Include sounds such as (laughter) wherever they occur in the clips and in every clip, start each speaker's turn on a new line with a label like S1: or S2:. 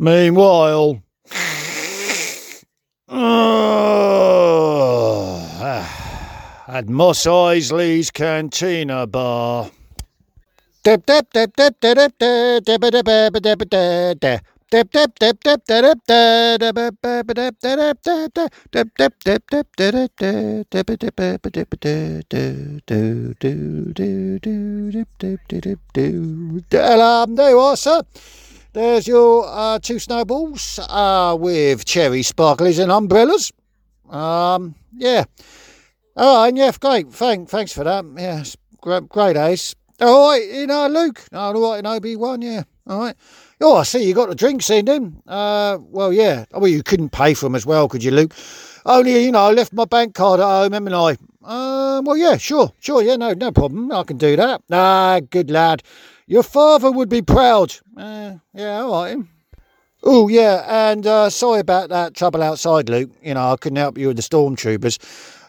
S1: Meanwhile, uh, at Mos Eisley's Cantina Bar. Alarm, sir. There's your uh, two snowballs uh, with cherry sparklies and umbrellas. Um, yeah. All right, yeah, great. Thank, thanks for that. Yeah, great, great ace. All right, you know, Luke. All right, in Obi Wan. Yeah. All right. Oh, I see you got the drinks in then. Uh, well, yeah. Oh, well, you couldn't pay for them as well, could you, Luke? Only, you know, I left my bank card at home, haven't I? Uh, well, yeah, sure, sure, yeah, no, no problem. I can do that. Ah, good lad. Your father would be proud. Uh, yeah, all right. Oh, yeah, and uh, sorry about that trouble outside, Luke. You know, I couldn't help you with the stormtroopers.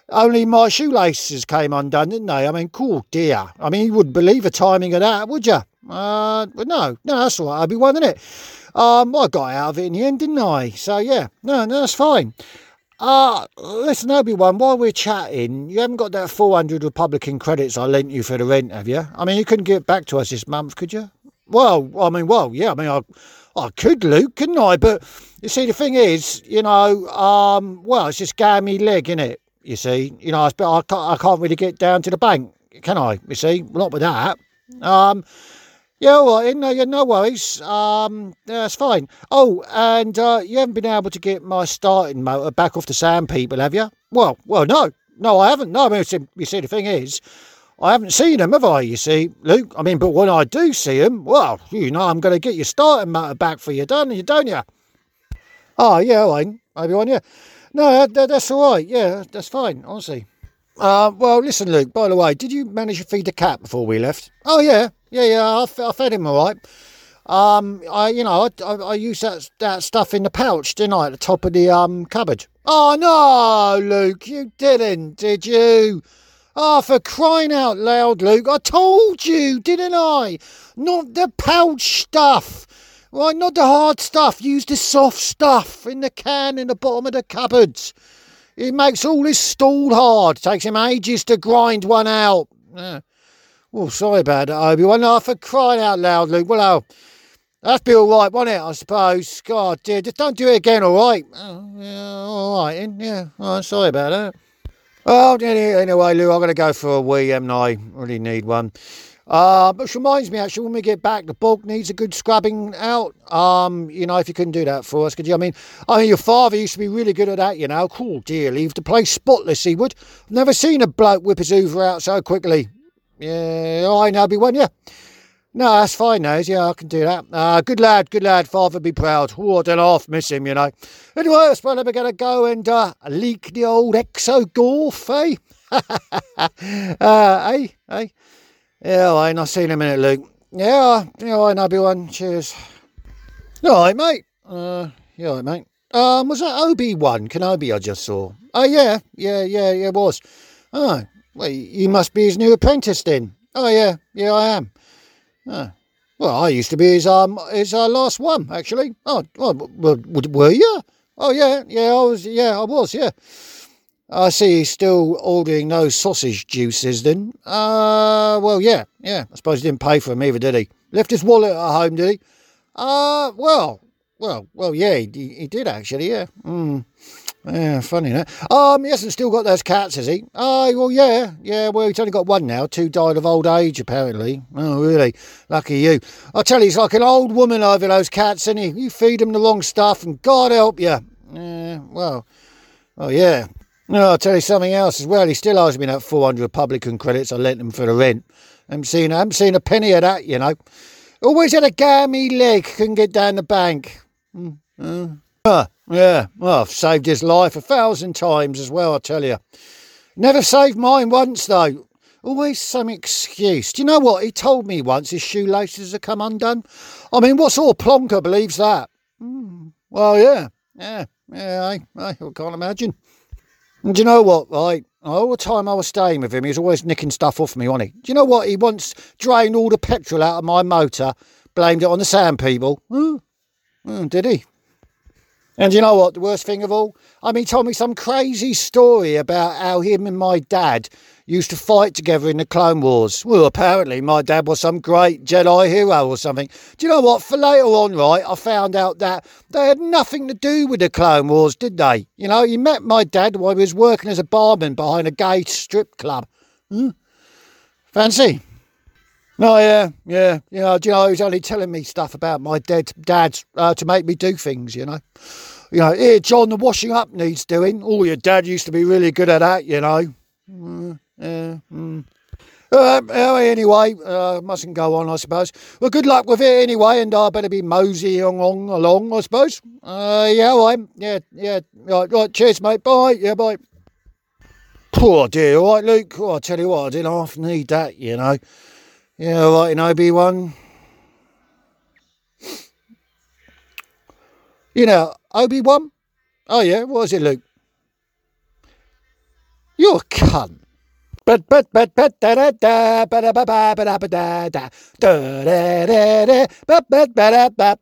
S1: Only my shoelaces came undone, didn't they? I mean, cool dear. I mean, you wouldn't believe the timing of that, would you? Uh, but no, no, that's all right, Obi-Wan, isn't it? Um, I got out of it in the end, didn't I? So, yeah, no, no, that's fine. Uh, listen, Obi-Wan, while we're chatting, you haven't got that 400 Republican credits I lent you for the rent, have you? I mean, you couldn't get back to us this month, could you? Well, I mean, well, yeah, I mean, I, I could, Luke, couldn't I? But you see, the thing is, you know, um, well, it's just gammy leg, it. You see, you know, I, I, can't, I can't really get down to the bank, can I? You see, not with that. Um, yeah, all right, no, yeah, no worries. Um, that's fine. Oh, and uh, you haven't been able to get my starting motor back off the sand people, have you? Well, well, no, no, I haven't. No, I mean, you see, the thing is, I haven't seen them, have I? You see, Luke. I mean, but when I do see them, well, you know, I'm going to get your starting motor back for you, don't you? Don't you? Oh, yeah, all right, everyone, yeah. No, that, that's all right. Yeah, that's fine. Honestly. Uh, well, listen, Luke. By the way, did you manage to feed the cat before we left? Oh yeah, yeah, yeah. I, I fed him all right. Um, I, you know, I, I, I, used that that stuff in the pouch, didn't I, at the top of the um cupboard? Oh no, Luke, you didn't, did you? Oh, for crying out loud, Luke! I told you, didn't I? Not the pouch stuff. Right, not the hard stuff. Use the soft stuff in the can in the bottom of the cupboards. It makes all his stall hard. Takes him ages to grind one out. Uh, well, sorry about that, Obi-Wan. No, for crying out loud, Luke. Well, oh, that'd be all right, won't it, I suppose? God, dear, just don't do it again, all right? Oh, yeah, all right, yeah. Oh, sorry about that. Oh, anyway, Lou, I'm going to go for a wee, I? Really need one. Uh, which reminds me, actually, when we get back, the bulk needs a good scrubbing out. Um, you know, if you couldn't do that for us, could you? I mean, I mean, your father used to be really good at that, you know. Cool, dear, leave the place spotless, he would. Never seen a bloke whip his Hoover out so quickly. Yeah, I know, be one, yeah. No, that's fine, Nose. Yeah, I can do that. Uh, good lad, good lad. Father be proud. Oh, I don't half miss him, you know. Anyway, I suppose we're going to go and uh, leak the old exogorth, eh? (laughs) uh, eh? Eh? Yeah, I ain't. I'll see you in a minute, Luke. Yeah, yeah, I know everyone. Cheers. All right, mate. Uh, yeah, all right, mate. Um, was that Obi Wan Kenobi I just saw? Oh, yeah, yeah, yeah, yeah, it was. Oh, well, you must be his new apprentice then. Oh, yeah, yeah, I am. Oh. Well, I used to be his um his uh, last one actually. Oh, well, well, were you? Oh, yeah, yeah, I was. Yeah, I was. Yeah. I see he's still ordering those sausage juices then. Uh, well, yeah, yeah. I suppose he didn't pay for them either, did he? Left his wallet at home, did he? Uh, well, well, well, yeah, he, he did actually, yeah. Mm. Yeah, funny, that. Um, he hasn't still got those cats, has he? Oh, well, yeah, yeah. Well, he's only got one now. Two died of old age, apparently. Oh, really? Lucky you. I tell you, he's like an old woman over those cats, isn't he? You feed them the wrong stuff, and God help you. Yeah, well, oh yeah. No, I'll tell you something else as well. He still owes me that 400 Republican credits I lent him for the rent. I haven't seen, I haven't seen a penny of that, you know. Always had a gammy leg, couldn't get down the bank. Mm, uh, yeah, well, I've saved his life a thousand times as well, I tell you. Never saved mine once, though. Always some excuse. Do you know what? He told me once his shoelaces had come undone. I mean, what sort of plonker believes that? Mm, well, yeah, yeah, yeah, I, I can't imagine. And do you know what, right? All the time I was staying with him, he was always nicking stuff off me, wasn't he? Do you know what? He once drained all the petrol out of my motor, blamed it on the sand people. Mm, did he? And you know what? The worst thing of all? I mean, he told me some crazy story about how him and my dad used to fight together in the Clone Wars. Well, apparently my dad was some great Jedi hero or something. Do you know what? For later on, right, I found out that they had nothing to do with the Clone Wars, did they? You know, he met my dad while he was working as a barman behind a gay strip club. Hmm? Fancy? No, yeah, yeah, you know, do you know, he was only telling me stuff about my dead dad uh, to make me do things, you know. You know, here, John, the washing up needs doing. Oh, your dad used to be really good at that, you know. Mm, yeah, mm. Uh, anyway, uh, mustn't go on, I suppose. Well, good luck with it anyway, and I better be moseying along, along, I suppose. Uh, yeah, I am. Yeah, yeah. Right, right, cheers, mate. Bye. Yeah, bye. Poor dear, all right, Luke. Oh, I tell you what, I didn't half need that, you know. Yeah, right, in Obi-Wan. You know, Obi-Wan? Oh, yeah, what is it, Luke? You're a cunt. But but but but da da da ba da ba ba ba da ba da da da da da da